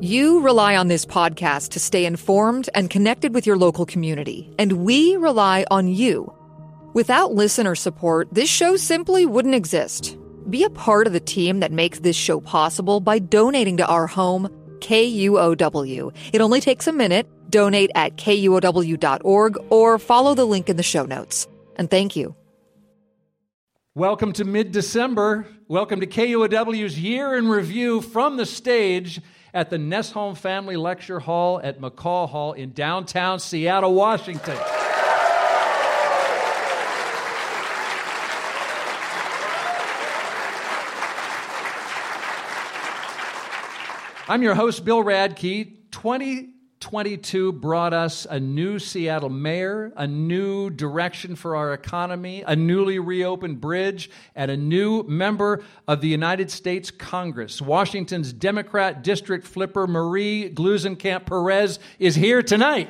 You rely on this podcast to stay informed and connected with your local community, and we rely on you. Without listener support, this show simply wouldn't exist. Be a part of the team that makes this show possible by donating to our home, KUOW. It only takes a minute. Donate at KUOW.org or follow the link in the show notes. And thank you. Welcome to mid December. Welcome to KUOW's year in review from the stage at the Nesholm Family Lecture Hall at McCaw Hall in downtown Seattle, Washington. I'm your host, Bill Radke. 2022 brought us a new Seattle mayor, a new direction for our economy, a newly reopened bridge, and a new member of the United States Congress. Washington's Democrat district flipper Marie Gluesenkamp Perez is here tonight.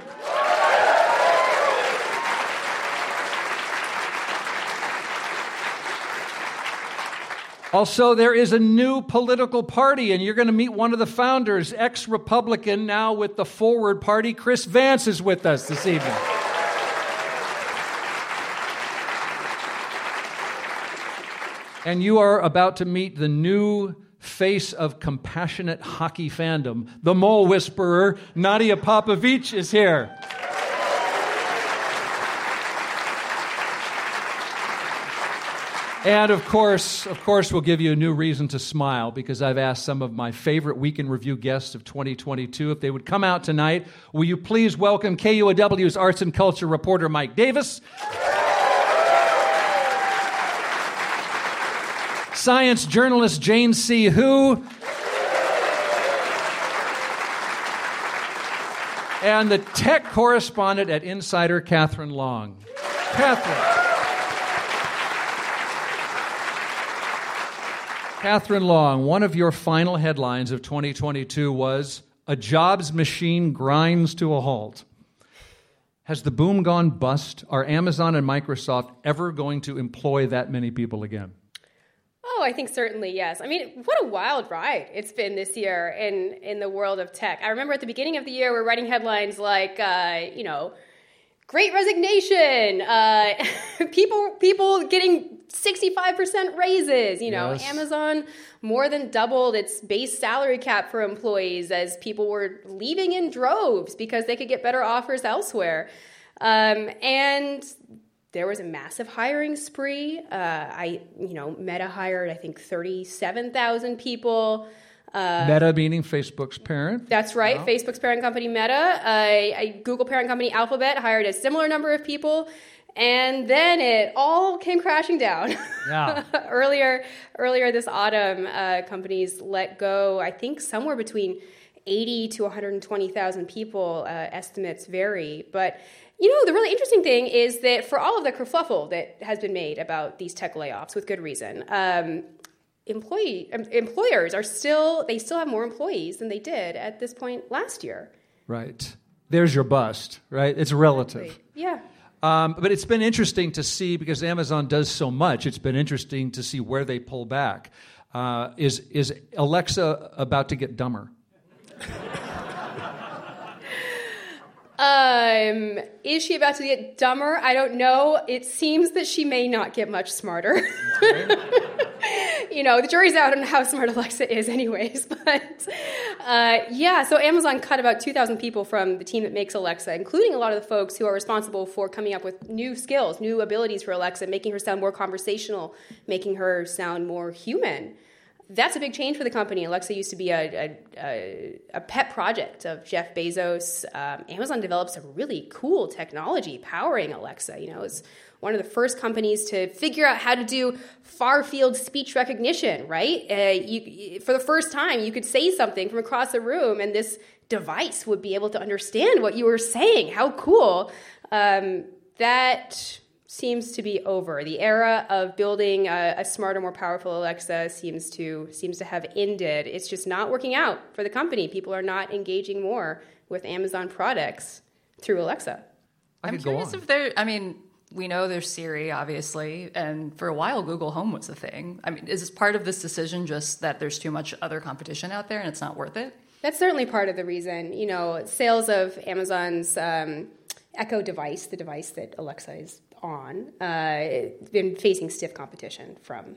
Also, there is a new political party, and you're going to meet one of the founders, ex Republican, now with the Forward Party. Chris Vance is with us this evening. and you are about to meet the new face of compassionate hockey fandom. The mole whisperer, Nadia Popovici, is here. And of course, of course, we'll give you a new reason to smile because I've asked some of my favorite Week in Review guests of 2022 if they would come out tonight. Will you please welcome KUOW's arts and culture reporter Mike Davis? Science journalist Jane C. Hu. And the tech correspondent at Insider, Katherine Long. Katherine. Katherine Long, one of your final headlines of 2022 was A Jobs Machine Grinds to a Halt. Has the boom gone bust? Are Amazon and Microsoft ever going to employ that many people again? Oh, I think certainly yes. I mean, what a wild ride it's been this year in in the world of tech. I remember at the beginning of the year, we're writing headlines like, uh, you know, great resignation, uh, people people getting 65% raises, you know, yes. Amazon more than doubled its base salary cap for employees as people were leaving in droves because they could get better offers elsewhere. Um, and there was a massive hiring spree. Uh, I, you know, Meta hired, I think, 37,000 people. Uh, Meta meaning Facebook's parent. That's right. Facebook's parent company Meta. Uh, Google parent company Alphabet hired a similar number of people. And then it all came crashing down. Yeah. earlier, earlier this autumn, uh, companies let go. I think somewhere between 80 to 120,000 people. Uh, estimates vary, but you know the really interesting thing is that for all of the kerfluffle that has been made about these tech layoffs, with good reason, um, employee employers are still they still have more employees than they did at this point last year. Right. There's your bust, right? It's relative. Exactly. Yeah. Um, but it's been interesting to see because Amazon does so much. It's been interesting to see where they pull back. Uh, is is Alexa about to get dumber? Um, is she about to get dumber? I don't know. It seems that she may not get much smarter. you know, the jury's out on how smart Alexa is, anyways. But uh, yeah, so Amazon cut about 2,000 people from the team that makes Alexa, including a lot of the folks who are responsible for coming up with new skills, new abilities for Alexa, making her sound more conversational, making her sound more human that's a big change for the company. Alexa used to be a, a, a pet project of Jeff Bezos. Um, Amazon developed some really cool technology powering Alexa. You know, it's one of the first companies to figure out how to do far field speech recognition. Right? Uh, you, for the first time, you could say something from across the room, and this device would be able to understand what you were saying. How cool! Um, that seems to be over. The era of building a, a, smarter, more powerful Alexa seems to seems to have ended. It's just not working out for the company. People are not engaging more with Amazon products through Alexa. I am curious if there. I mean, we know there's Siri, obviously, and for a while Google Home was a thing. I mean, is this part of this decision just that there's too much other competition out there and it's not worth it? That's certainly part of the reason. You know, sales of Amazon's um, Echo device, the device that Alexa is on, uh, been facing stiff competition from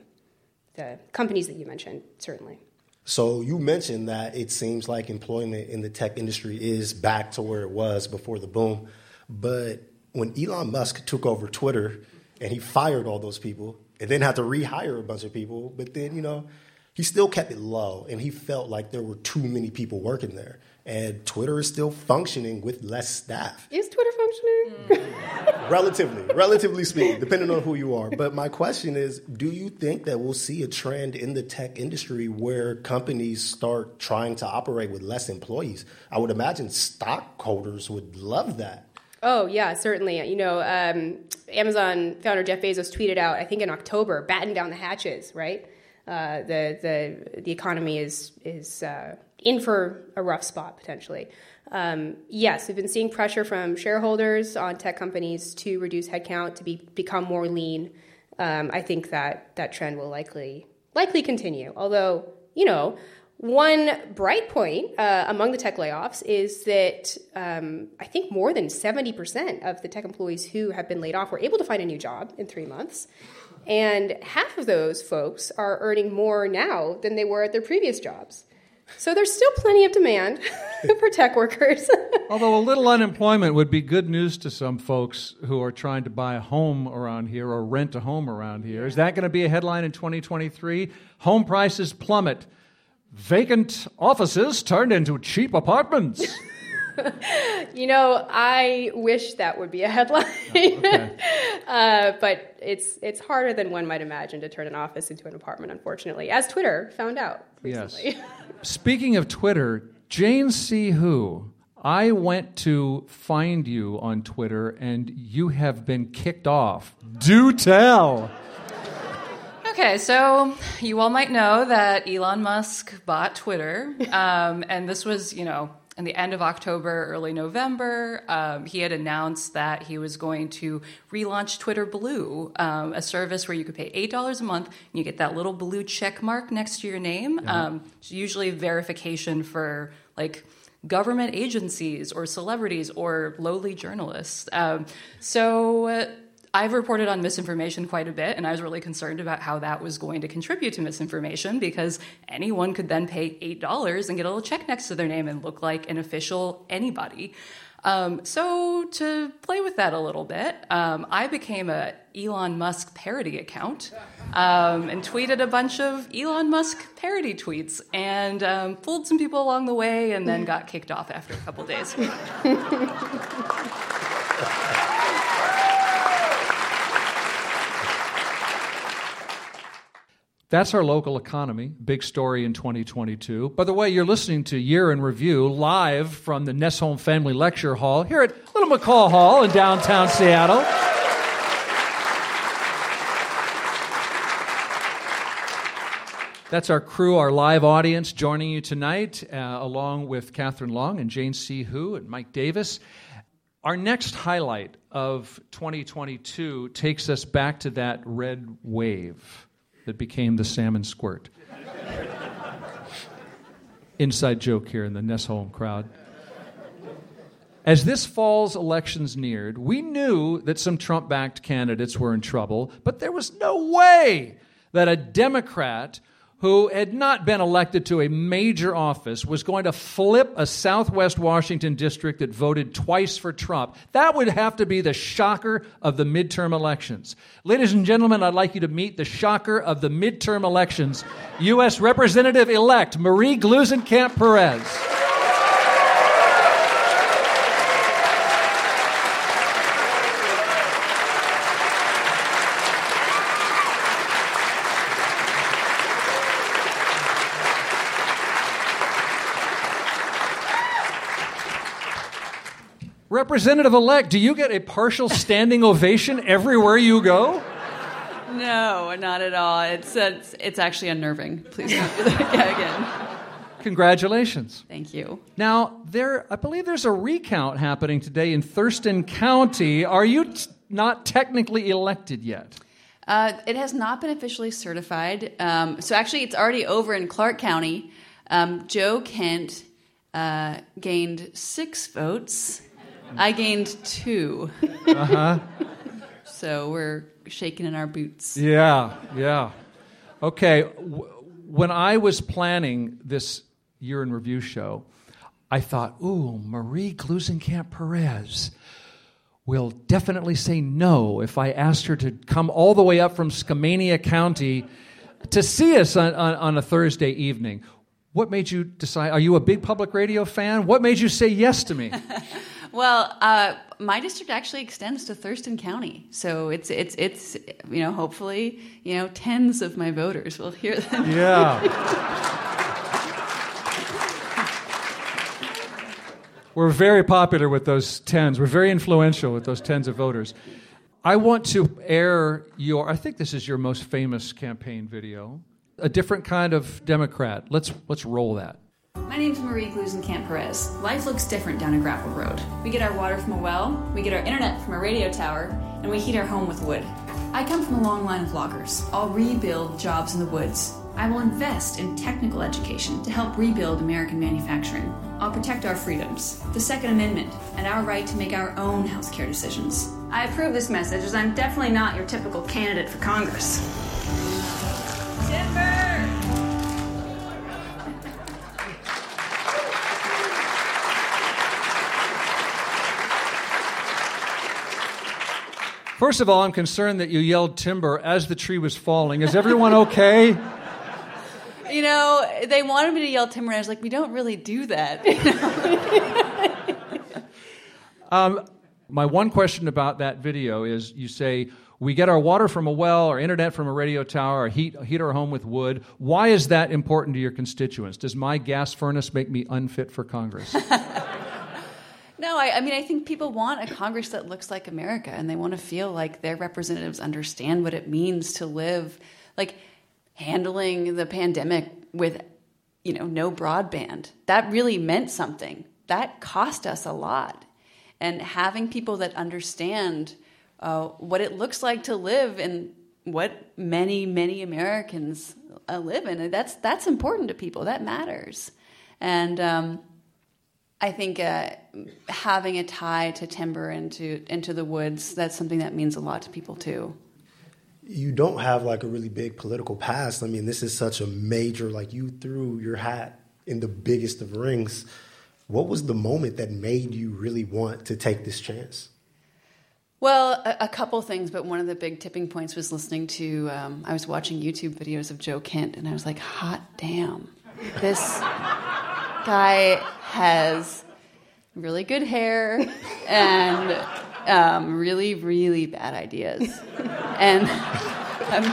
the companies that you mentioned, certainly. So you mentioned that it seems like employment in the tech industry is back to where it was before the boom. But when Elon Musk took over Twitter and he fired all those people and then had to rehire a bunch of people, but then, you know, he still kept it low and he felt like there were too many people working there. And Twitter is still functioning with less staff. Is Twitter functioning? Mm. relatively, relatively speaking, depending on who you are. But my question is do you think that we'll see a trend in the tech industry where companies start trying to operate with less employees? I would imagine stockholders would love that. Oh yeah, certainly. You know, um, Amazon founder Jeff Bezos tweeted out, I think in October, batten down the hatches, right? Uh, the the the economy is is uh, in for a rough spot potentially. Um, yes, we've been seeing pressure from shareholders on tech companies to reduce headcount to be become more lean. Um, I think that that trend will likely likely continue. Although you know. One bright point uh, among the tech layoffs is that um, I think more than 70% of the tech employees who have been laid off were able to find a new job in three months. And half of those folks are earning more now than they were at their previous jobs. So there's still plenty of demand for tech workers. Although a little unemployment would be good news to some folks who are trying to buy a home around here or rent a home around here. Is that going to be a headline in 2023? Home prices plummet. Vacant offices turned into cheap apartments. you know, I wish that would be a headline, okay. uh, but it's it's harder than one might imagine to turn an office into an apartment. Unfortunately, as Twitter found out recently. Yes. Speaking of Twitter, Jane C. Hu. I went to find you on Twitter, and you have been kicked off. Do tell. Okay, so you all might know that Elon Musk bought Twitter, um, and this was, you know, in the end of October, early November, um, he had announced that he was going to relaunch Twitter Blue, um, a service where you could pay eight dollars a month and you get that little blue check mark next to your name. Um, it's usually verification for like government agencies or celebrities or lowly journalists. Um, so. Uh, I've reported on misinformation quite a bit, and I was really concerned about how that was going to contribute to misinformation because anyone could then pay $8 and get a little check next to their name and look like an official anybody. Um, so, to play with that a little bit, um, I became a Elon Musk parody account um, and tweeted a bunch of Elon Musk parody tweets and um, fooled some people along the way and then got kicked off after a couple days. That's our local economy. Big story in 2022. By the way, you're listening to Year in Review live from the Nesholm Family Lecture Hall here at Little McCaw Hall in downtown Seattle. That's our crew, our live audience joining you tonight, uh, along with Katherine Long and Jane C. Hu and Mike Davis. Our next highlight of 2022 takes us back to that red wave that became the salmon squirt. Inside joke here in the Nesholm crowd. As this fall's elections neared, we knew that some Trump backed candidates were in trouble, but there was no way that a Democrat who had not been elected to a major office was going to flip a Southwest Washington district that voted twice for Trump. That would have to be the shocker of the midterm elections. Ladies and gentlemen, I'd like you to meet the shocker of the midterm elections, U.S. Representative elect Marie Gluesenkamp Perez. Representative elect, do you get a partial standing ovation everywhere you go? No, not at all. It's it's, it's actually unnerving. Please don't do that again. Congratulations. Thank you. Now, there I believe there's a recount happening today in Thurston County. Are you t- not technically elected yet? Uh, it has not been officially certified. Um, so actually, it's already over in Clark County. Um, Joe Kent uh, gained six votes. I gained two. Uh huh. So we're shaking in our boots. Yeah, yeah. Okay, when I was planning this year in review show, I thought, ooh, Marie Gluesenkamp Perez will definitely say no if I asked her to come all the way up from Skamania County to see us on, on, on a Thursday evening. What made you decide? Are you a big public radio fan? What made you say yes to me? Well, uh, my district actually extends to Thurston County, so it's it's it's you know hopefully you know tens of my voters will hear them. Yeah. We're very popular with those tens. We're very influential with those tens of voters. I want to air your, I think this is your most famous campaign video, a different kind of Democrat. Let's, let's roll that. My name's Marie Gluesenkamp Perez. Life looks different down a gravel road. We get our water from a well, we get our internet from a radio tower, and we heat our home with wood. I come from a long line of loggers. I'll rebuild jobs in the woods. I will invest in technical education to help rebuild American manufacturing. I'll protect our freedoms, the Second Amendment, and our right to make our own healthcare decisions. I approve this message as I'm definitely not your typical candidate for Congress. Timber! First of all, I'm concerned that you yelled timber as the tree was falling. Is everyone okay? You know, they wanted me to yell timber, and I was like, we don't really do that. Um, my one question about that video is you say, we get our water from a well, our internet from a radio tower, our heat, heat our home with wood. Why is that important to your constituents? Does my gas furnace make me unfit for Congress? No, I, I mean, I think people want a Congress that looks like America, and they want to feel like their representatives understand what it means to live, like handling the pandemic with, you know, no broadband. That really meant something. That cost us a lot, and having people that understand uh, what it looks like to live in what many, many Americans uh, live in, that's that's important to people. That matters, and. Um, I think uh, having a tie to timber and to into the woods that's something that means a lot to people too. You don't have like a really big political past. I mean, this is such a major like you threw your hat in the biggest of rings. What was the moment that made you really want to take this chance? Well, a, a couple things, but one of the big tipping points was listening to. Um, I was watching YouTube videos of Joe Kent, and I was like, "Hot damn, this guy has really good hair and um, really, really bad ideas. and and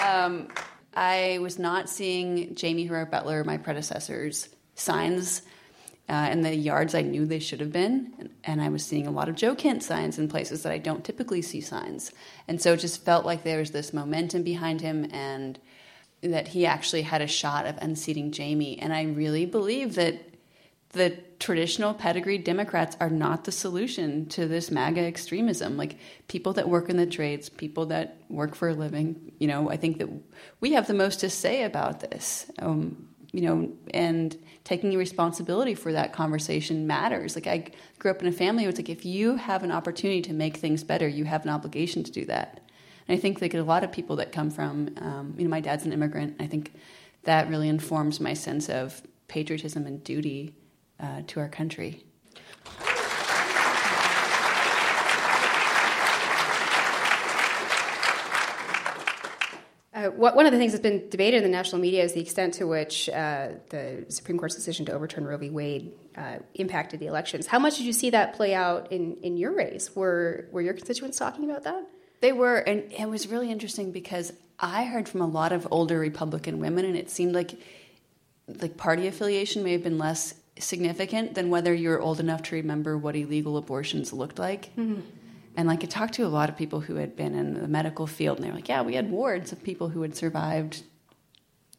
um, I was not seeing Jaime Herrera Beutler, my predecessor's signs uh, in the yards I knew they should have been. And, I was seeing a lot of Joe Kent signs in places that I don't typically see signs. And so it just felt like there was this momentum behind him and that he actually had a shot of unseating Jaime. And I really believe that the traditional pedigreed Democrats are not the solution to this MAGA extremism. Like people that work in the trades, people that work for a living, you know, I think that we have the most to say about this. Um, you know, and taking responsibility for that conversation matters. Like I grew up in a family where it's like if you have an opportunity to make things better, you have an obligation to do that. And I think like a lot of people that come from, um, you know, my dad's an immigrant. I think that really informs my sense of patriotism and duty uh, to our country. Uh, one of the things that's been debated in the national media is the extent to which uh, the Supreme Court's decision to overturn Roe v. Wade uh, impacted the elections. How much did you see that play out in, in your race? Were were your constituents talking about that? They were, and it was really interesting because I heard from a lot of older Republican women, and it seemed like like party affiliation may have been less significant than whether you're old enough to remember what illegal abortions looked like. Mm-hmm. And like I talked to a lot of people who had been in the medical field, and they were like, "Yeah, we had wards of people who had survived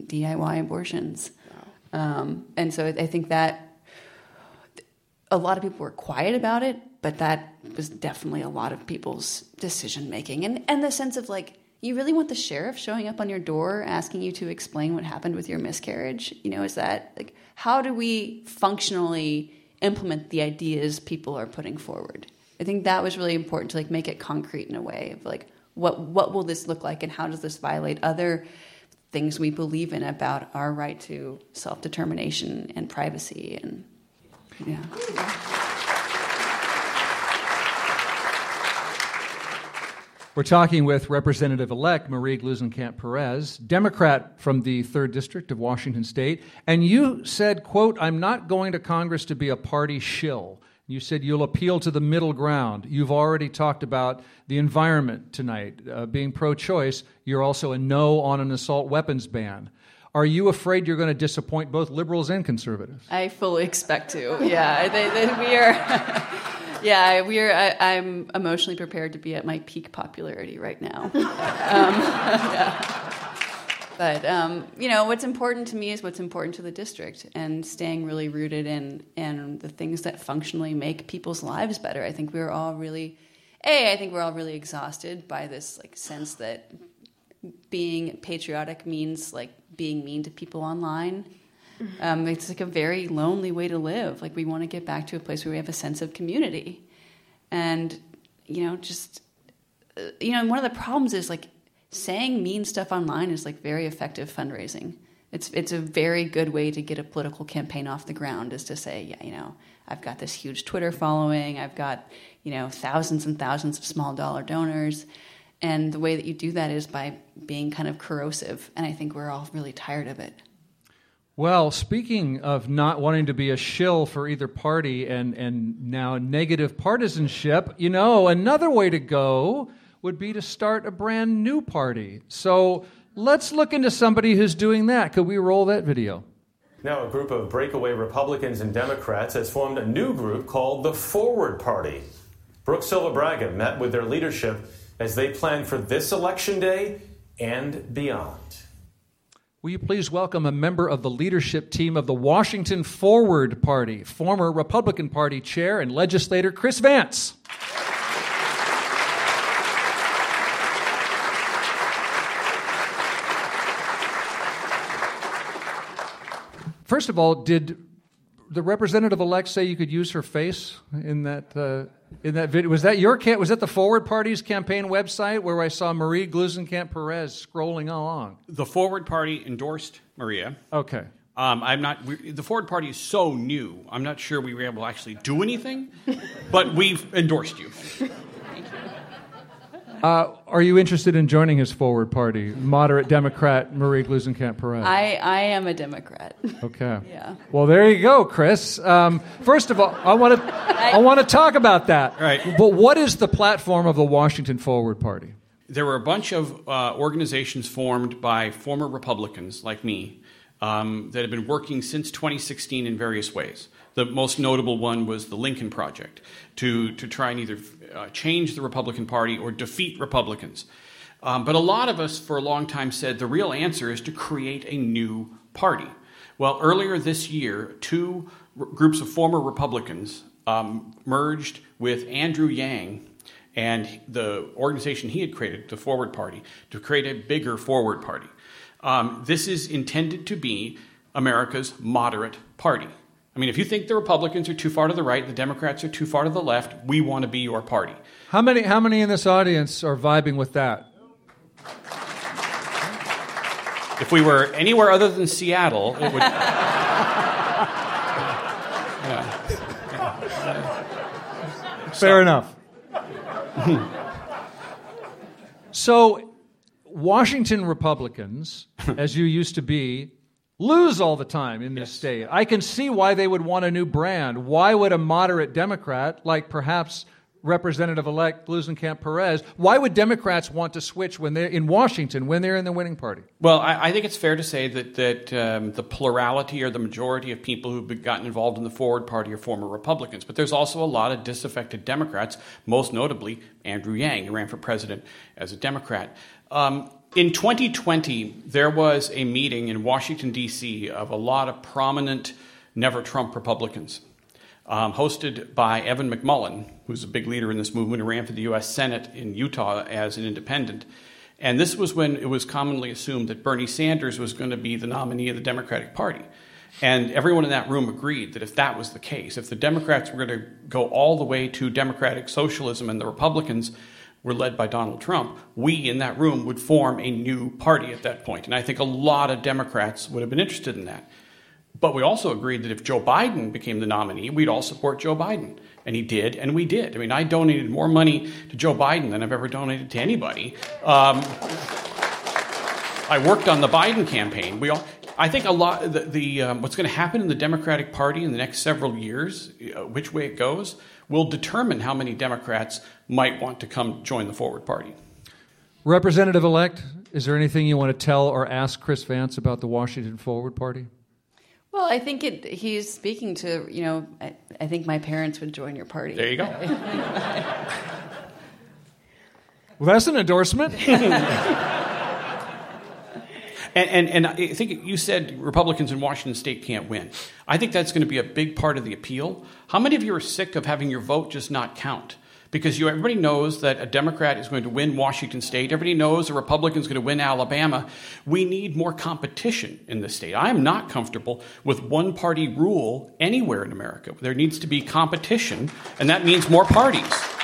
DIY abortions." Wow. Um, and so I think that a lot of people were quiet about it, but that was definitely a lot of people's decision making, and and the sense of like you really want the sheriff showing up on your door asking you to explain what happened with your miscarriage? You know, is that like how do we functionally implement the ideas people are putting forward? I think that was really important to like make it concrete in a way of like what what will this look like and how does this violate other things we believe in about our right to self-determination and privacy and yeah. We're talking with Representative elect Marie Gluesenkamp Perez, Democrat from the 3rd District of Washington State. And you said, quote, I'm not going to Congress to be a party shill. You said you'll appeal to the middle ground. You've already talked about the environment tonight, uh, being pro choice. You're also a no on an assault weapons ban. Are you afraid you're going to disappoint both liberals and conservatives? I fully expect to. Yeah, they, they, we are. yeah, we are. I, am emotionally prepared to be at my peak popularity right now. Um, yeah. But um, you know, what's important to me is what's important to the district, and staying really rooted in in the things that functionally make people's lives better. I think we're all really, a. I think we're all really exhausted by this like sense that being patriotic means like being mean to people online. Mm-hmm. Um, it's like a very lonely way to live. Like we want to get back to a place where we have a sense of community, and you know, just uh, you know, one of the problems is like saying mean stuff online is like very effective fundraising. It's it's a very good way to get a political campaign off the ground. Is to say, yeah, you know, I've got this huge Twitter following. I've got you know thousands and thousands of small dollar donors. And the way that you do that is by being kind of corrosive. And I think we're all really tired of it. Well, speaking of not wanting to be a shill for either party and, and now negative partisanship, you know, another way to go would be to start a brand new party. So let's look into somebody who's doing that. Could we roll that video? Now, a group of breakaway Republicans and Democrats has formed a new group called the Forward Party. Brook Silva-Braga met with their leadership as they plan for this election day and beyond. Will you please welcome a member of the leadership team of the Washington Forward Party, former Republican Party chair and legislator Chris Vance? First of all, did the representative elect say you could use her face in that uh, in that video? Was that your camp? Was that the Forward Party's campaign website where I saw Marie Gluesenkamp Perez scrolling along? The Forward Party endorsed Maria. Okay. Um, I'm not. We, the Forward Party is so new. I'm not sure we were able to actually do anything, but we've endorsed you. Uh, are you interested in joining his forward party, moderate Democrat Marie Gluesenkamp Perez? I, I am a Democrat. Okay. yeah. Well, there you go, Chris. Um, first of all, I want to I want to talk about that. Right. But what is the platform of the Washington Forward Party? There were a bunch of uh, organizations formed by former Republicans like me um, that have been working since 2016 in various ways. The most notable one was the Lincoln Project to, to try and either uh, change the Republican Party or defeat Republicans. Um, but a lot of us for a long time said the real answer is to create a new party. Well, earlier this year, two r- groups of former Republicans um, merged with Andrew Yang and the organization he had created, the Forward Party, to create a bigger Forward Party. Um, this is intended to be America's moderate party. I mean, if you think the Republicans are too far to the right, the Democrats are too far to the left, we want to be your party. How many, how many in this audience are vibing with that? If we were anywhere other than Seattle, it would. Fair enough. so, Washington Republicans, as you used to be, lose all the time in this yes. state. I can see why they would want a new brand. Why would a moderate Democrat, like perhaps Representative elect Gluesenkamp Perez, why would Democrats want to switch when they're in Washington when they're in the winning party? Well, I, I think it's fair to say that, that um, the plurality or the majority of people who've gotten involved in the Forward Party are former Republicans. But there's also a lot of disaffected Democrats, most notably Andrew Yang, who ran for president as a Democrat. Um, in 2020, there was a meeting in Washington, D.C., of a lot of prominent Never Trump Republicans, um, hosted by Evan McMullin, who's a big leader in this movement, who ran for the U.S. Senate in Utah as an independent. And this was when it was commonly assumed that Bernie Sanders was going to be the nominee of the Democratic Party. And everyone in that room agreed that if that was the case, if the Democrats were going to go all the way to democratic socialism and the Republicans were led by Donald Trump, we in that room would form a new party at that point. And I think a lot of Democrats would have been interested in that. But we also agreed that if Joe Biden became the nominee, we'd all support Joe Biden. And he did, and we did. I mean, I donated more money to Joe Biden than I've ever donated to anybody. Um, I worked on the Biden campaign. We all, I think a lot the, the um, what's going to happen in the Democratic Party in the next several years, uh, which way it goes, will determine how many Democrats might want to come join the Forward Party. Representative elect, is there anything you want to tell or ask Chris Vance about the Washington Forward Party? Well, I think it, he's speaking to, you know, I, I think my parents would join your party. There you go. well, that's an endorsement. And, and, and, I think you said Republicans in Washington state can't win. I think that's going to be a big part of the appeal. How many of you are sick of having your vote just not count? Because you, everybody knows that a Democrat is going to win Washington state. Everybody knows a Republican is going to win Alabama. We need more competition in this state. I am not comfortable with one party rule anywhere in America. There needs to be competition, and that means more parties.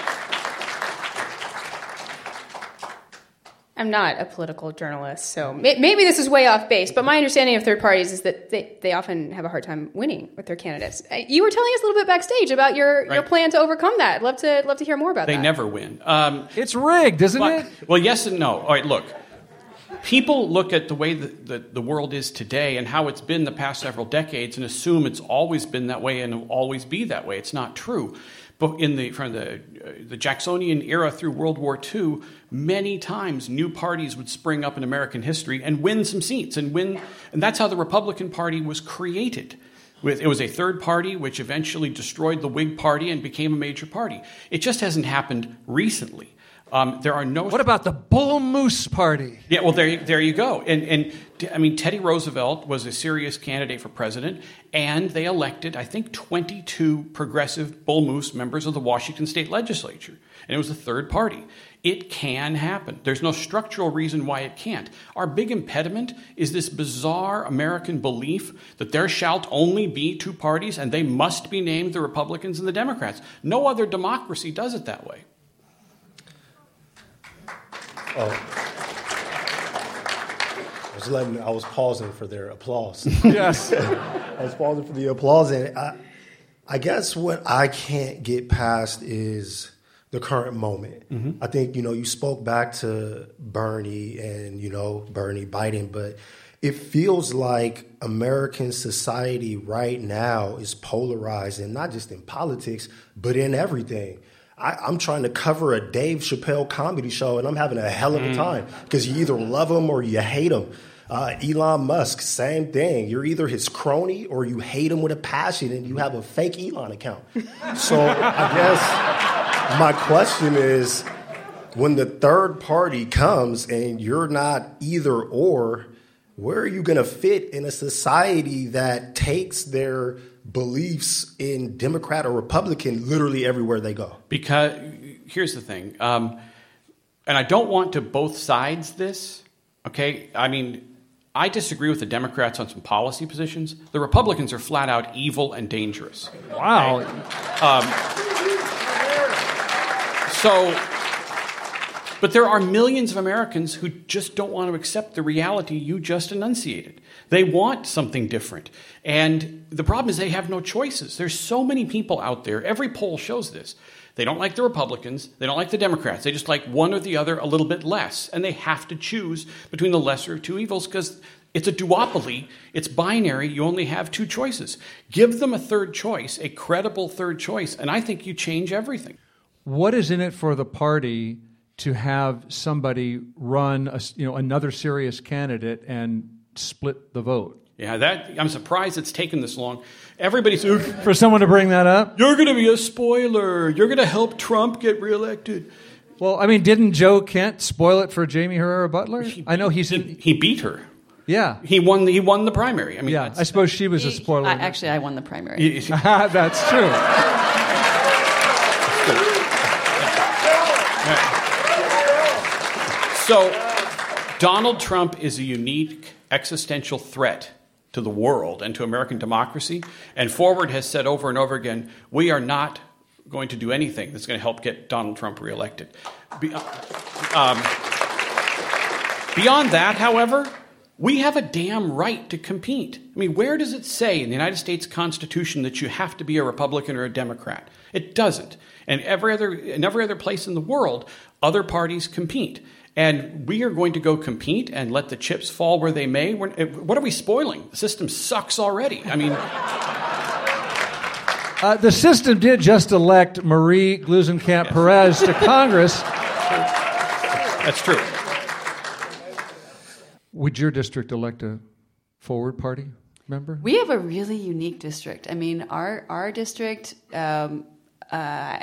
I'm not a political journalist, so maybe this is way off base. But my understanding of third parties is that they, they often have a hard time winning with their candidates. Uh, you were telling us a little bit backstage about your, right. your plan to overcome that. I'd love to love to hear more about they that. They never win. Um, it's rigged, isn't but, it? Well, yes and no. All right, look. People look at the way that the, the world is today and how it's been the past several decades and assume it's always been that way and will always be that way. It's not true in the from the uh, the Jacksonian era through World War II, many times new parties would spring up in American history and win some seats and win, and that's how the Republican Party was created. With, it was a third party which eventually destroyed the Whig Party and became a major party. It just hasn't happened recently. Um, there are no. What about the Bull Moose Party? Yeah, well, there, there you go. And, and I mean, Teddy Roosevelt was a serious candidate for president, and they elected, I think, 22 progressive Bull Moose members of the Washington state legislature. And it was a third party. It can happen. There's no structural reason why it can't. Our big impediment is this bizarre American belief that there shall only be two parties and they must be named the Republicans and the Democrats. No other democracy does it that way. Oh. I was letting. I was pausing for their applause. yes. I was pausing for the applause, and I, I guess what I can't get past is the current moment. Mm-hmm. I think you know you spoke back to Bernie and you know Bernie Biden, but it feels like American society right now is polarized, and not just in politics, but in everything. I, am trying to cover a Dave Chappelle comedy show, and I'm having a hell of a mm. time because you either love him or you hate him. Uh, Elon Musk, same thing. You're either his crony or you hate him with a passion, and you have a fake Elon account. So I guess my question is, when the third party comes and you're not either or, where are you going to fit in a society that takes their beliefs in Democrat or Republican literally everywhere they go. Because here's the thing, um, and I don't want to both sides this. Okay, I mean. I disagree with the Democrats on some policy positions. The Republicans are flat out evil and dangerous. Wow. Um, so, but there are millions of Americans who just don't want to accept the reality you just enunciated. They want something different. And the problem is they have no choices. There's so many people out there. Every poll shows this. They don't like the Republicans. They don't like the Democrats. They just like one or the other a little bit less. And they have to choose between the lesser of two evils because it's a duopoly. It's binary. You only have two choices. Give them a third choice, a credible third choice, and I think you change everything. What is in it for the party to have somebody run a, you know, another serious candidate and split the vote. Yeah, that I'm surprised it's taken this long. Everybody's for someone to bring that up. You're going to be a spoiler. You're going to help Trump get reelected. Well, I mean, didn't Joe Kent spoil it for Jaime Herrera Beutler? He, I know he's he, in, he beat her. Yeah, he won. The, he won the primary. I mean, yeah. I suppose she was a spoiler. I, actually, I won the primary. that's true. So Donald Trump is a unique existential threat to the world and to American democracy. And Forward has said over and over again we are not going to do anything that's going to help get Donald Trump reelected. Be, um, beyond that, however, we have a damn right to compete. I mean, where does it say in the United States Constitution that you have to be a Republican or a Democrat? It doesn't. And every other, in every other place in the world, other parties compete. And we are going to go compete and let the chips fall where they may. We're, eh, what are we spoiling? The system sucks already. I mean, uh, the system did just elect Marie Gluesenkamp Perez to Congress. That's true. Would your district elect a forward party member? We have a really unique district. I mean, our our district, um, uh,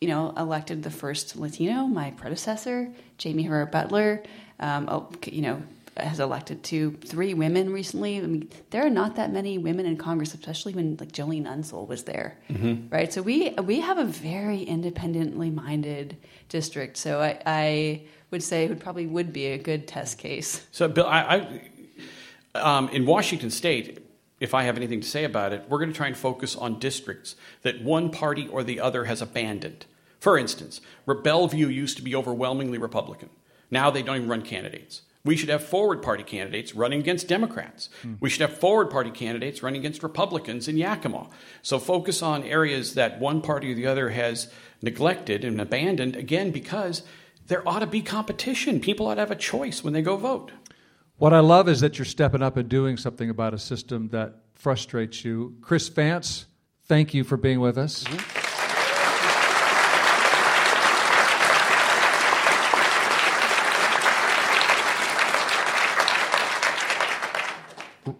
you know, elected the first Latino, my predecessor, Jaime Herrera Beutler, Um, oh, you know, has elected two, three women recently. I mean, there are not that many women in Congress, especially when like Jolene Unsoeld was there, mm-hmm. right? So we we have a very independently minded district. So I, I would say it would probably would be a good test case. So Bill, I, I um, in Washington State. If I have anything to say about it, we're going to try and focus on districts that one party or the other has abandoned. For instance, Bellevue used to be overwhelmingly Republican. Now they don't even run candidates. We should have forward party candidates running against Democrats. Mm. We should have forward party candidates running against Republicans in Yakima. So focus on areas that one party or the other has neglected and abandoned, again, because there ought to be competition. People ought to have a choice when they go vote. What I love is that you're stepping up and doing something about a system that frustrates you. Chris Vance, thank you for being with us. Mm-hmm.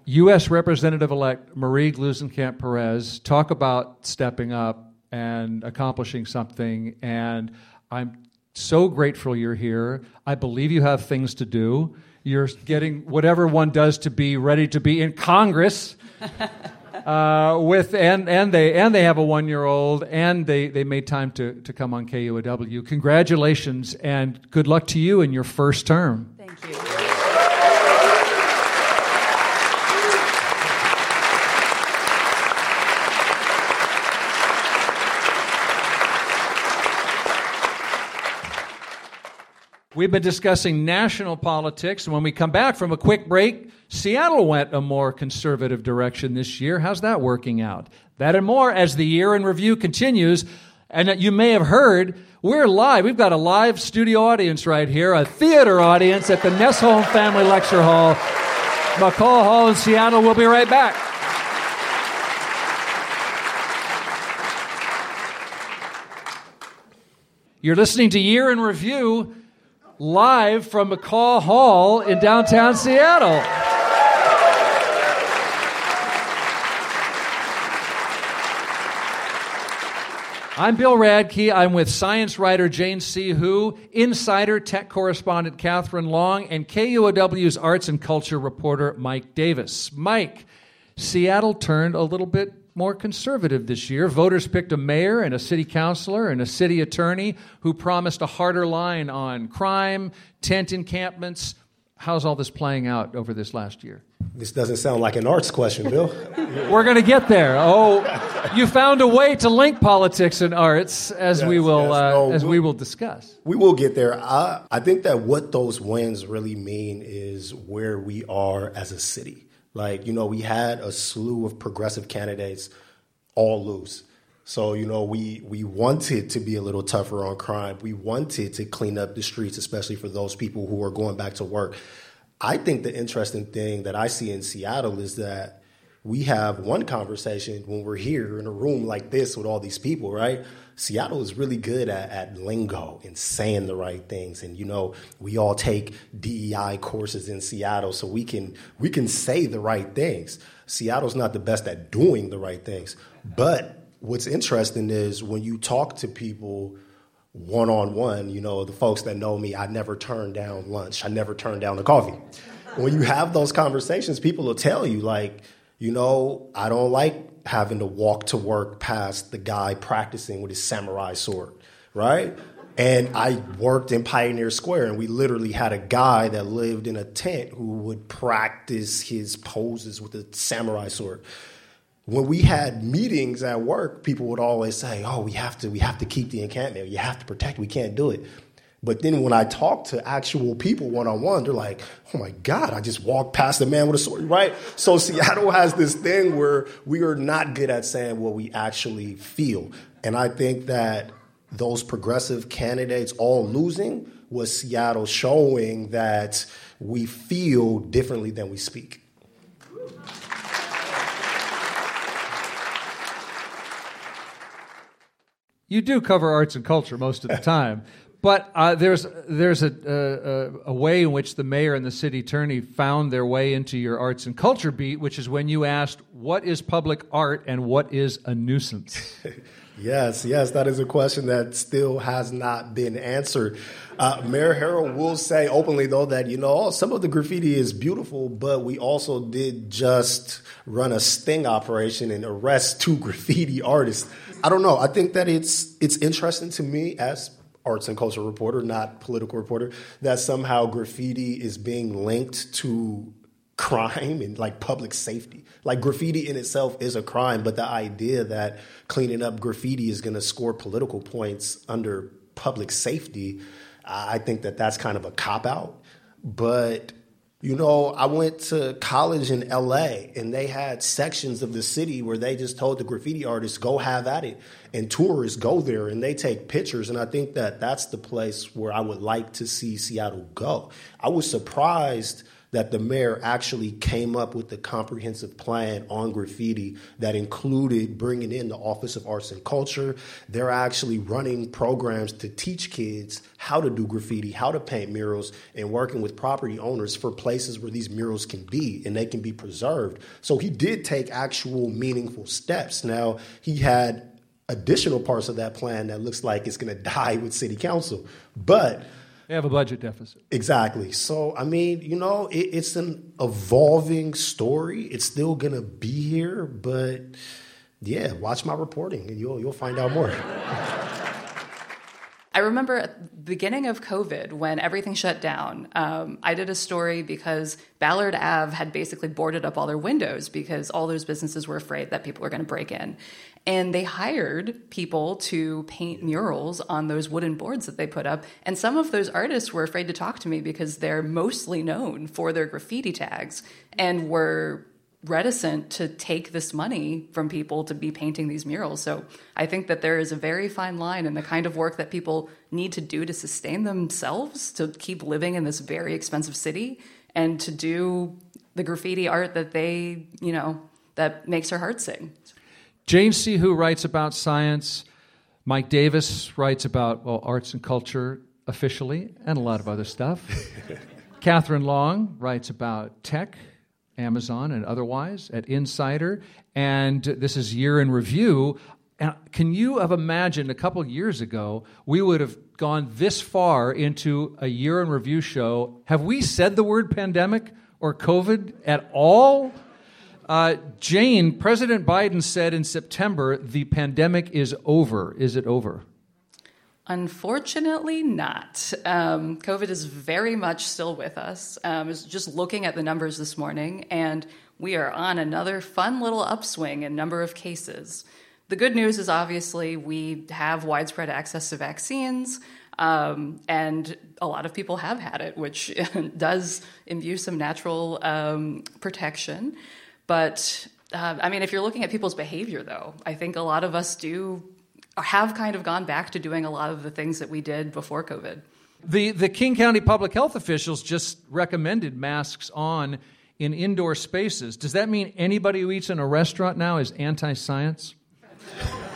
U.S. Representative elect Marie Gluesenkamp Perez talk about stepping up and accomplishing something. And I'm so grateful you're here. I believe you have things to do. You're getting whatever one does to be ready to be in Congress. Uh, with and and they and they have a one year old and they they made time to to come on KUOW. Congratulations and good luck to you in your first term. Thank you. We've been discussing national politics. And when we come back from a quick break, Seattle went a more conservative direction this year. How's that working out? That and more as the year in review continues. And you may have heard, we're live. We've got a live studio audience right here, a theater audience at the Nesholm Family Lecture Hall, McCaw Hall in Seattle. We'll be right back. You're listening to Year in Review live from McCaw Hall in downtown Seattle. I'm Bill Radke. I'm with science writer Jane C. Hu, insider tech correspondent Katherine Long, and KUOW's arts and culture reporter Mike Davis. Mike, Seattle turned a little bit more conservative this year. Voters picked a mayor and a city councilor and a city attorney who promised a harder line on crime, tent encampments. How's all this playing out over this last year? This doesn't sound like an arts question, Bill. We're going to get there. Oh, you found a way to link politics and arts, as yes, we will yes. uh, no, as we'll, we will discuss. We will get there. I, I think that what those wins really mean is where we are as a city. Like, you know, we had a slew of progressive candidates all lose. So, you know, we, we wanted to be a little tougher on crime. We wanted to clean up the streets, especially for those people who are going back to work. I think the interesting thing that I see in Seattle is that we have one conversation when we're here in a room like this with all these people, right? Seattle is really good at, at lingo and saying the right things. And you know, we all take DEI courses in Seattle, so we can we can say the right things. Seattle's not the best at doing the right things. But what's interesting is when you talk to people one on one, you know, the folks that know me, I never turn down lunch. I never turn down a coffee. when you have those conversations, people will tell you, like, you know, I don't like having to walk to work past the guy practicing with his samurai sword, right? And I worked in Pioneer Square, and we literally had a guy that lived in a tent who would practice his poses with a samurai sword. When we had meetings at work, people would always say, "Oh, we have to, we have to keep the encampment. You have to protect. We can't do it." But then when I talk to actual people one on one, they're like, oh my God, I just walked past a man with a sword, right? So Seattle has this thing where we are not good at saying what we actually feel. And I think that those progressive candidates all losing was Seattle showing that we feel differently than we speak. You do cover arts and culture most of the time. But uh, there's there's a, a, a, way in which the mayor and the city attorney found their way into your arts and culture beat, which is when you asked, "What is public art and what is a nuisance?" yes, yes, that is a question that still has not been answered. Uh, Mayor Harrell will say openly, though, that you know some of the graffiti is beautiful, but we also did just run a sting operation and arrest two graffiti artists. I don't know. I think that it's it's interesting to me as arts and culture reporter, not political reporter, that somehow graffiti is being linked to crime and like public safety. Like graffiti in itself is a crime, but the idea that cleaning up graffiti is going to score political points under public safety, I think that that's kind of a cop out. But you know, I went to college in LA and they had sections of the city where they just told the graffiti artists, go have at it. And tourists go there and they take pictures. And I think that that's the place where I would like to see Seattle go. I was surprised that the mayor actually came up with a comprehensive plan on graffiti that included bringing in the Office of Arts and Culture. They're actually running programs to teach kids how to do graffiti, how to paint murals, and working with property owners for places where these murals can be and they can be preserved. So he did take actual meaningful steps. Now, he had additional parts of that plan that looks like it's going to die with city council. But they have a budget deficit. Exactly. So, I mean, you know, it, it's an evolving story. It's still going to be here, but yeah, watch my reporting and you'll, you'll find out more. I remember at the beginning of COVID when everything shut down, um, I did a story because Ballard Ave had basically boarded up all their windows because all those businesses were afraid that people were going to break in. And they hired people to paint murals on those wooden boards that they put up. And some of those artists were afraid to talk to me because they're mostly known for their graffiti tags and were reticent to take this money from people to be painting these murals. So I think that there is a very fine line in the kind of work that people need to do to sustain themselves, to keep living in this very expensive city, and to do the graffiti art that they, you know, that makes their heart sing. Jane Hu writes about science. Mike Davis writes about well, arts and culture officially, and a lot of other stuff. Katherine Long writes about tech, Amazon, and otherwise at Insider. And this is year in review. And can you have imagined a couple years ago we would have gone this far into a year in review show? Have we said the word pandemic or COVID at all? Uh, Jane, President Biden said in September the pandemic is over. Is it over? Unfortunately, not. Um, COVID is very much still with us. Um, I was just looking at the numbers this morning, and we are on another fun little upswing in number of cases. The good news is obviously we have widespread access to vaccines. Um, and a lot of people have had it, which does imbue some natural um, protection. But uh, I mean, if you're looking at people's behavior, though, I think a lot of us do have kind of gone back to doing a lot of the things that we did before COVID. The, the King County public health officials just recommended masks on in indoor spaces. Does that mean anybody who eats in a restaurant now is anti science?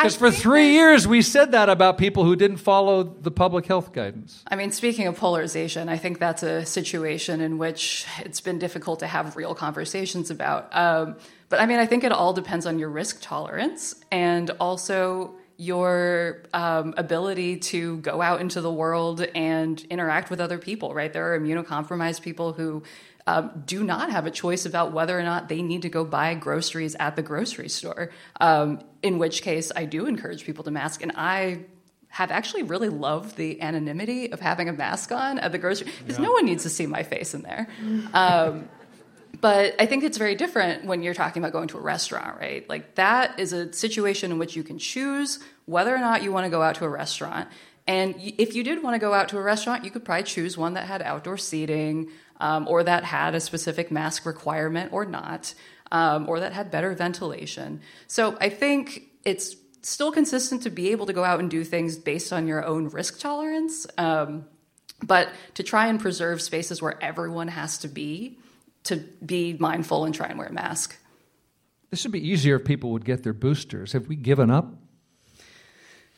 Because for three years we said that about people who didn't follow the public health guidance. I mean, speaking of polarization, I think that's a situation in which it's been difficult to have real conversations about. Um, but I mean, I think it all depends on your risk tolerance and also your um, ability to go out into the world and interact with other people, right? There are immunocompromised people who um, do not have a choice about whether or not they need to go buy groceries at the grocery store. Um, in which case, I do encourage people to mask, and I have actually really loved the anonymity of having a mask on at the grocery because yeah. no one needs to see my face in there. But I think it's very different when you're talking about going to a restaurant, right? Like that is a situation in which you can choose whether or not you want to go out to a restaurant. And if you did want to go out to a restaurant, you could probably choose one that had outdoor seating um, or that had a specific mask requirement or not, um, or that had better ventilation. So I think it's still consistent to be able to go out and do things based on your own risk tolerance. Um, but to try and preserve spaces where everyone has to be, to be mindful and try and wear a mask. This would be easier if people would get their boosters. Have we given up?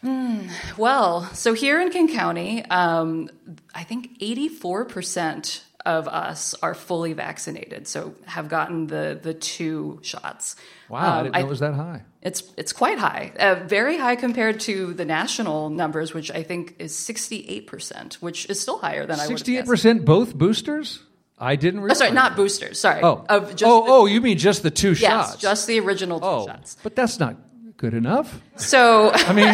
Mm, well, so here in King County, um, I think 84% of us are fully vaccinated, so have gotten the the two shots. Wow, um, I didn't know I, it was that high. It's it's quite high, uh, very high compared to the national numbers, which I think is 68%, which is still higher than I would. 68% both boosters. I didn't. Realize. Oh, sorry, not boosters. Sorry. Oh, of just oh, the, oh, you mean just the two yes, shots? Yes, just the original two oh, shots. But that's not good enough. So I mean,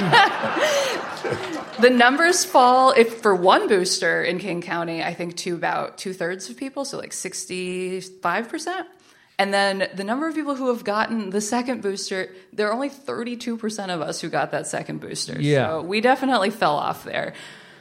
the numbers fall if for one booster in King County, I think to about two thirds of people, so like sixty five percent. And then the number of people who have gotten the second booster, there are only 32% of us who got that second booster. Yeah. So we definitely fell off there.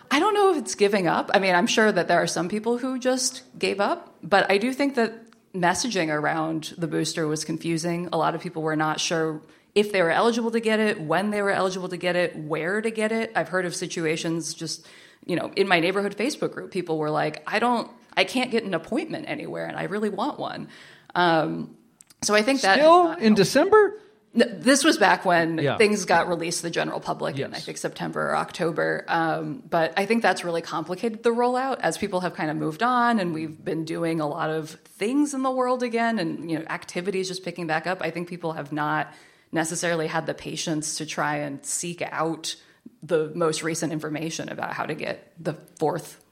I don't know if it's giving up. I mean, I'm sure that there are some people who just gave up, but I do think that messaging around the booster was confusing. A lot of people were not sure if they were eligible to get it, when they were eligible to get it, where to get it. I've heard of situations just, you know, in my neighborhood Facebook group, people were like, I don't, I can't get an appointment anywhere and I really want one. Um, so I think that. Still in December? This was back when yeah. things got released to the general public yes. in I think September or October. Um, but I think that's really complicated the rollout as people have kind of moved on and we've been doing a lot of things in the world again and you know activities just picking back up. I think people have not necessarily had the patience to try and seek out the most recent information about how to get the fourth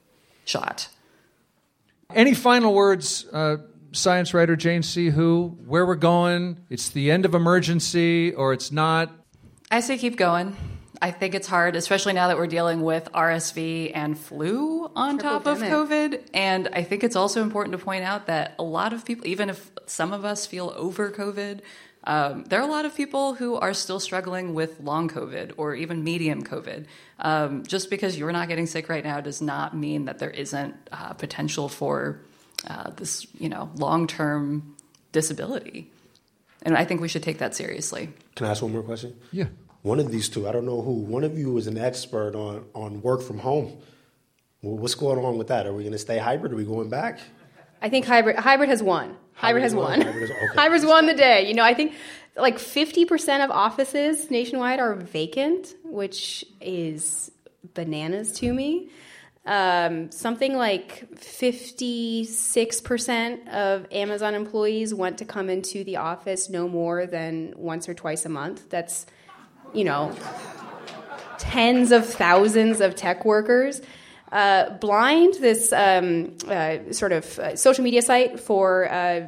shot. Any final words? Uh, science writer Jane C. Hu, where we're going, it's the end of emergency or it's not? I say keep going. I think it's hard, especially now that we're dealing with RSV and flu on Triple top of COVID. And I think it's also important to point out that a lot of people, even if some of us feel over COVID, um, there are a lot of people who are still struggling with long COVID or even medium COVID. Um, just because you're not getting sick right now does not mean that there isn't uh, potential for uh, this, you know, long-term disability. And I think we should take that seriously. Can I ask one more question? Yeah. One of these two, I don't know who. One of you is an expert on on work from home. Well, what's going on with that? Are we going to stay hybrid? Are we going back? I think hybrid hybrid has won. Hybrid, hybrid has won. Hybrid has, okay. Hybrid's won the day. You know, I think like 50% of offices nationwide are vacant, which is bananas to me um, something like 56% of Amazon employees want to come into the office no more than once or twice a month. That's, you know, tens of thousands of tech workers. Uh, Blind, this um, uh, sort of uh, social media site for uh,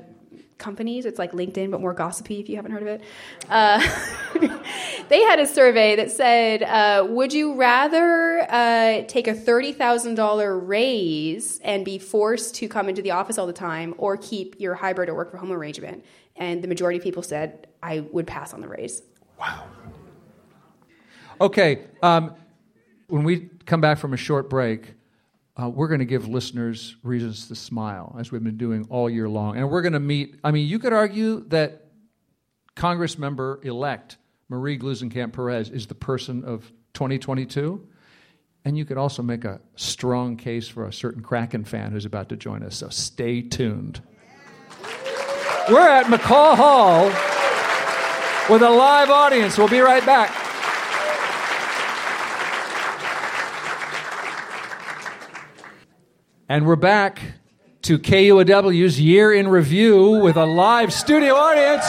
companies. It's like LinkedIn, but more gossipy if you haven't heard of it. Uh, they had a survey that said, uh, Would you rather uh, take a $30,000 raise and be forced to come into the office all the time or keep your hybrid or work from home arrangement? And the majority of people said, I would pass on the raise. Wow. Okay. Um, when we come back from a short break, uh, we're going to give listeners reasons to smile, as we've been doing all year long. And we're going to meet, I mean, you could argue that Congress member elect Marie Gluesenkamp Perez is the person of 2022. And you could also make a strong case for a certain Kraken fan who's about to join us. So stay tuned. We're at McCaw Hall with a live audience. We'll be right back. And we're back to KUOW's Year in Review with a live studio audience.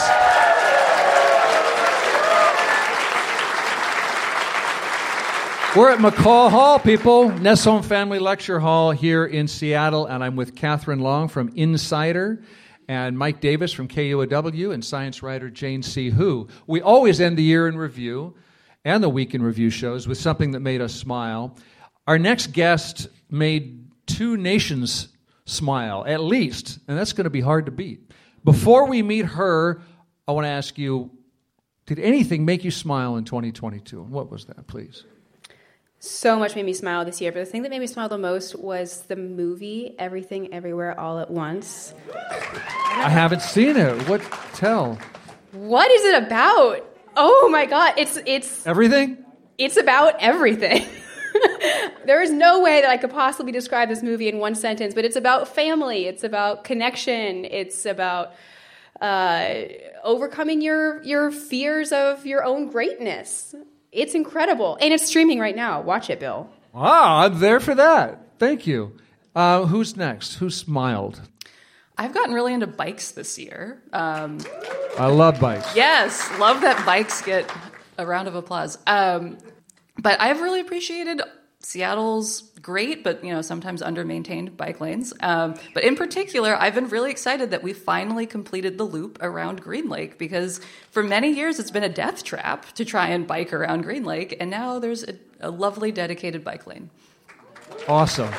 We're at McCaw Hall, people. Nesholm Family Lecture Hall here in Seattle, and I'm with Katherine Long from Insider and Mike Davis from KUOW and science writer Jane C. Hu. We always end the year in review and the week in review shows with something that made us smile. Our next guest made two nations smile, at least, and that's going to be hard to beat. Before we meet her, I want to ask you did anything make you smile in 2022? And what was that, please? So much made me smile this year, but the thing that made me smile the most was the movie Everything Everywhere All at Once. I haven't seen it. What tell? What is it about? Oh my god, it's it's Everything? It's about everything. there is no way that I could possibly describe this movie in one sentence, but it's about family, it's about connection, it's about uh, overcoming your your fears of your own greatness. It's incredible, and it's streaming right now. Watch it, Bill. Ah, I'm there for that. Thank you. Uh, who's next? Who smiled? I've gotten really into bikes this year. Um, I love bikes. yes, love that bikes get a round of applause. Um, but I've really appreciated Seattle's great, but you know sometimes under-maintained bike lanes. Um, but in particular, I've been really excited that we finally completed the loop around Green Lake because for many years it's been a death trap to try and bike around Green Lake, and now there's a, a lovely dedicated bike lane. Awesome.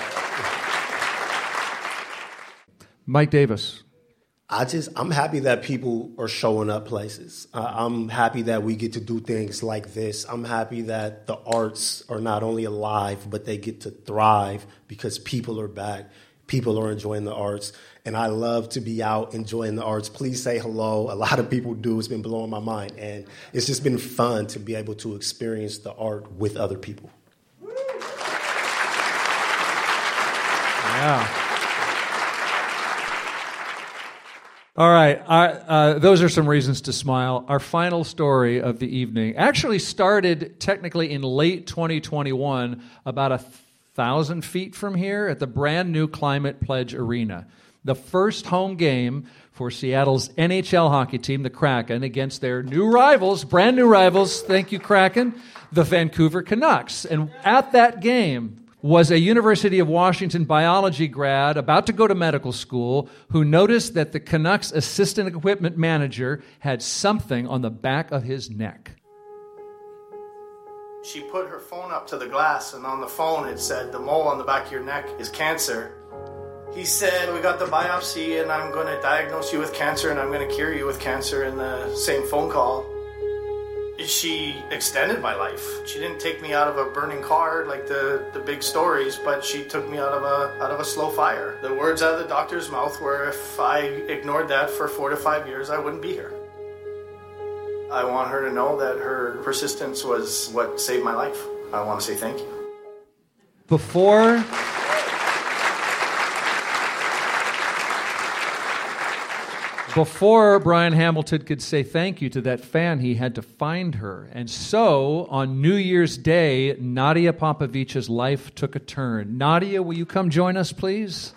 Mike Davis. I just I'm happy that people are showing up places. Uh, I'm happy that we get to do things like this. I'm happy that the arts are not only alive but they get to thrive because people are back. People are enjoying the arts, and I love to be out enjoying the arts. Please say hello. A lot of people do. It's been blowing my mind, and it's just been fun to be able to experience the art with other people. Yeah. All right. Our, uh, those are some reasons to smile. Our final story of the evening actually started technically in late 2021, about a thousand feet from here at the brand new Climate Pledge Arena. The first home game for Seattle's NHL hockey team, the Kraken, against their new rivals, brand new rivals, thank you, Kraken, the Vancouver Canucks. And at that game, was a University of Washington biology grad about to go to medical school who noticed that the Canucks assistant equipment manager had something on the back of his neck. She put her phone up to the glass, and on the phone it said, The mole on the back of your neck is cancer. He said, We got the biopsy, and I'm going to diagnose you with cancer, and I'm going to cure you with cancer in the same phone call she extended my life. She didn't take me out of a burning car like the, the big stories, but she took me out of a out of a slow fire. The words out of the doctor's mouth were if I ignored that for four to five years, I wouldn't be here. I want her to know that her persistence was what saved my life. I want to say thank you. Before Before Brian Hamilton could say thank you to that fan, he had to find her. And so, on New Year's Day, Nadia Popovici's life took a turn. Nadia, will you come join us, please?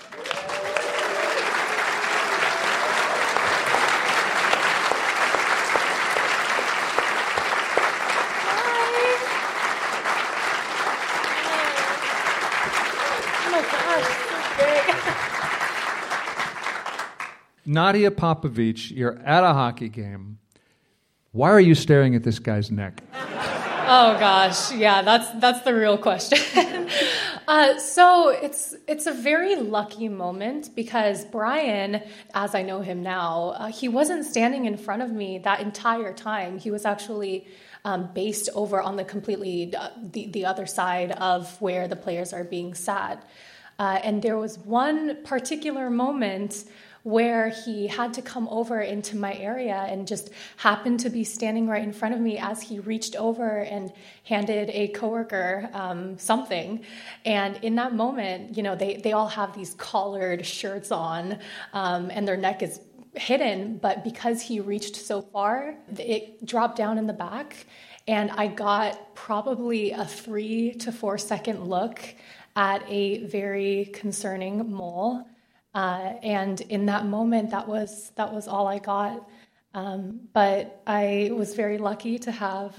Nadia Popovici, you're at a hockey game. Why are you staring at this guy's neck? Oh gosh, yeah, that's that's the real question. uh, so it's it's a very lucky moment because Brian, as I know him now, uh, he wasn't standing in front of me that entire time. He was actually um, based over on the completely uh, the the other side of where the players are being sat, uh, and there was one particular moment where he had to come over into my area and just happened to be standing right in front of me as he reached over and handed a coworker um, something. And in that moment, you know, they, they all have these collared shirts on um, and their neck is hidden, but because he reached so far, it dropped down in the back. And I got probably a three to four second look at a very concerning mole. Uh, and in that moment, that was that was all I got. Um, but I was very lucky to have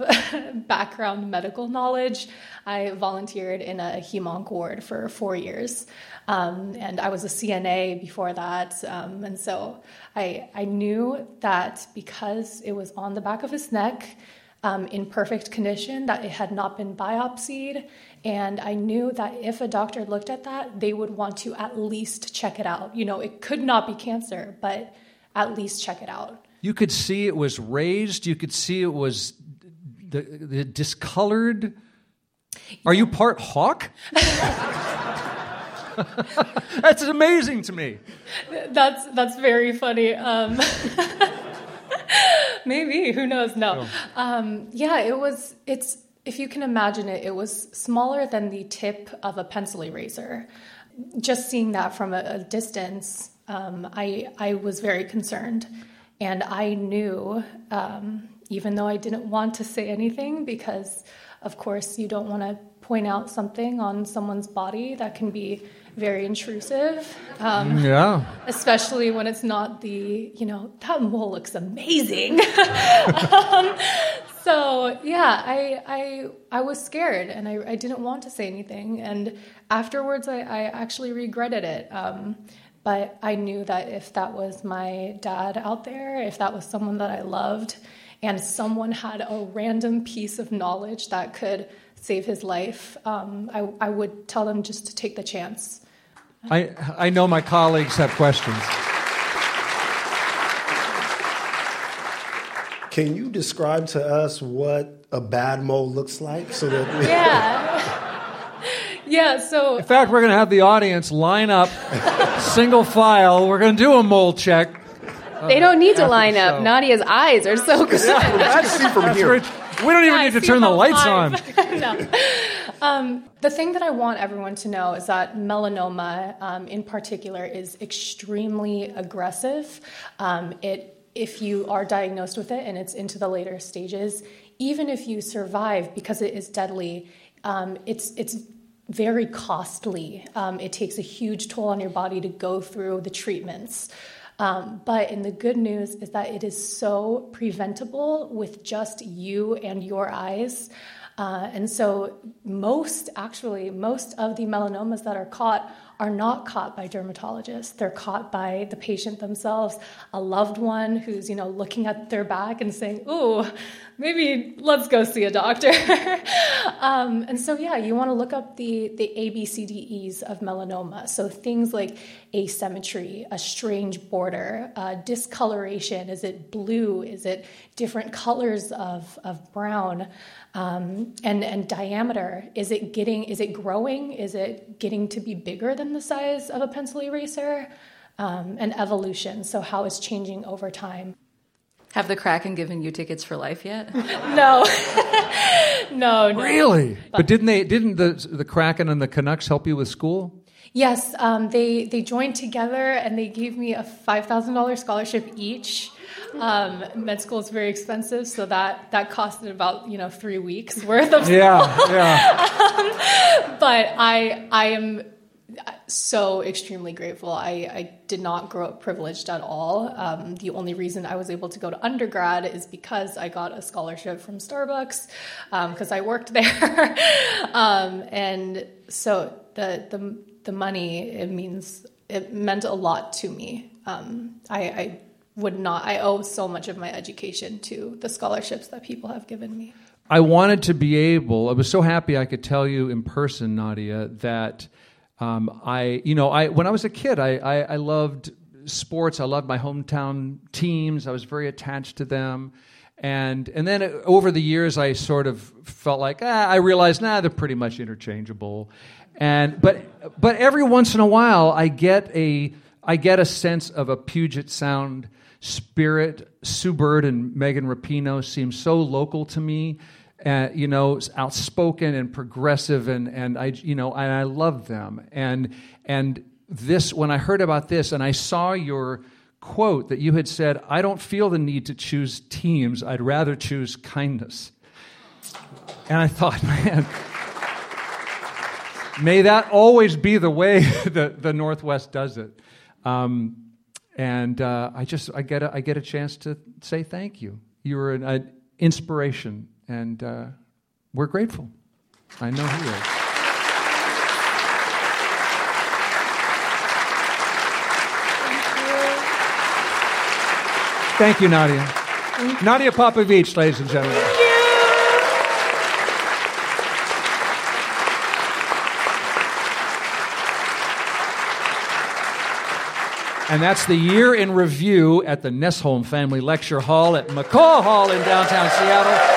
background medical knowledge. I volunteered in a hemonc ward for four years, um, and I was a CNA before that. Um, and so I, I knew that because it was on the back of his neck, um, in perfect condition, that it had not been biopsied. And I knew that if a doctor looked at that, they would want to at least check it out. You know, it could not be cancer, but at least check it out. You could see it was raised. You could see it was the, the discolored. Are you part hawk? that's amazing to me. That's that's very funny. Um, maybe who knows? No, um, yeah, it was. It's if you can imagine it, it was smaller than the tip of a pencil eraser. Just seeing that from a, a distance, um, I I was very concerned. And I knew, um, even though I didn't want to say anything, because of course you don't want to point out something on someone's body that can be very intrusive. Um, yeah. Especially when it's not the, you know, that mole looks amazing. um, so yeah, I, I, I was scared and I, I didn't want to say anything. And afterwards, I, I actually regretted it. Um, but I knew that if that was my dad out there, if that was someone that I loved, and someone had a random piece of knowledge that could save his life, um, I, I would tell them just to take the chance. I, I know my colleagues have questions. Can you describe to us what a bad mole looks like so that we Yeah. yeah, so In fact, we're going to have the audience line up, single file. We're going to do a mole check. They don't need to line up. show. Nadia's eyes are so good. I see from here? rich. We don't even I need to turn the lights on. no. Um, the thing that I want everyone to know is that melanoma, um, in particular, is extremely aggressive. Um, it, if you are diagnosed with it and it's into the later stages, even if you survive, because it is deadly, um, it's it's very costly. Um, it takes a huge toll on your body to go through the treatments. Um, but in the good news is that it is so preventable with just you and your eyes. Uh, and so, most actually, most of the melanomas that are caught are not caught by dermatologists. They're caught by the patient themselves, a loved one who's, you know, looking at their back and saying, "Ooh, maybe let's go see a doctor." um, and so, yeah, you want to look up the the ABCDEs of melanoma. So things like asymmetry, a strange border, uh, discoloration. Is it blue? Is it different colors of of brown? Um, and and diameter. Is it getting? Is it growing? Is it getting to be bigger than the size of a pencil eraser? Um, and evolution. So how it's changing over time. Have the Kraken given you tickets for life yet? No, no, no. Really? But didn't they? Didn't the the Kraken and the Canucks help you with school? Yes, um, they they joined together and they gave me a five thousand dollars scholarship each. Um, med school is very expensive, so that that costed about you know three weeks worth of. Yeah, yeah. But I I am so extremely grateful. I, I did not grow up privileged at all. Um, the only reason I was able to go to undergrad is because I got a scholarship from Starbucks because I worked there, um, and so the the the money it means it meant a lot to me. Um, I, I would not. I owe so much of my education to the scholarships that people have given me. I wanted to be able. I was so happy I could tell you in person, Nadia, that um, I, you know, I when I was a kid, I, I, I loved sports. I loved my hometown teams. I was very attached to them. And and then over the years, I sort of felt like ah, I realized nah, they're pretty much interchangeable. And but but every once in a while, I get a I get a sense of a Puget Sound spirit. Sue Bird and Megan Rapinoe seem so local to me. Uh, you know, outspoken and progressive, and and I, you know, and I love them. And and this, when I heard about this, and I saw your quote that you had said, "I don't feel the need to choose teams. I'd rather choose kindness." And I thought, man, may that always be the way that the Northwest does it. Um, And uh, I just I get a, I get a chance to say thank you. You were an, an inspiration, and uh, we're grateful. I know he is. Thank you, Nadia. Nadia Popovici, ladies and gentlemen. And that's the year in review at the Nesholm Family Lecture Hall at McCaw Hall in downtown Seattle.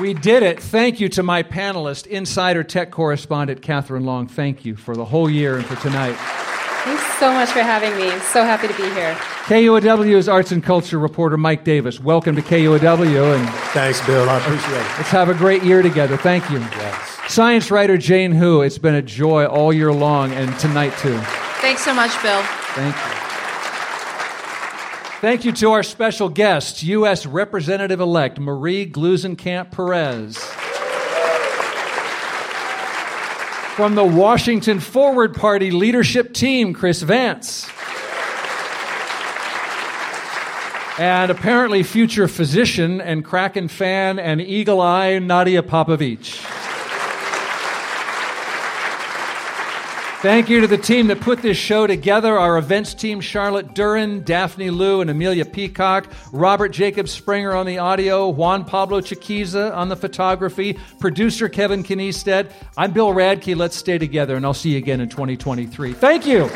We did it. Thank you to my panelist, insider tech correspondent Katherine Long. Thank you for the whole year and for tonight. Thanks so much for having me. So happy to be here. KUOW's arts and culture reporter Mike Davis. Welcome to KUOW. And Thanks, Bill. I appreciate it. Let's have a great year together. Thank you. Yes. Science writer Jane Hu. It's been a joy all year long and tonight too. Thanks so much, Bill. Thank you. Thank you to our special guest, U.S. Representative elect Marie Gluesenkamp Perez. From the Washington Forward Party leadership team, Chris Vance. And apparently, future physician and Kraken fan and eagle eye Nadia Popovici. Thank you to the team that put this show together our events team, Charlotte Duran, Daphne Liu, and Amelia Peacock, Robert Jacob Springer on the audio, Juan Pablo Chiquiza on the photography, producer Kevin Kniestedt. I'm Bill Radke. Let's stay together, and I'll see you again in 2023. Thank you.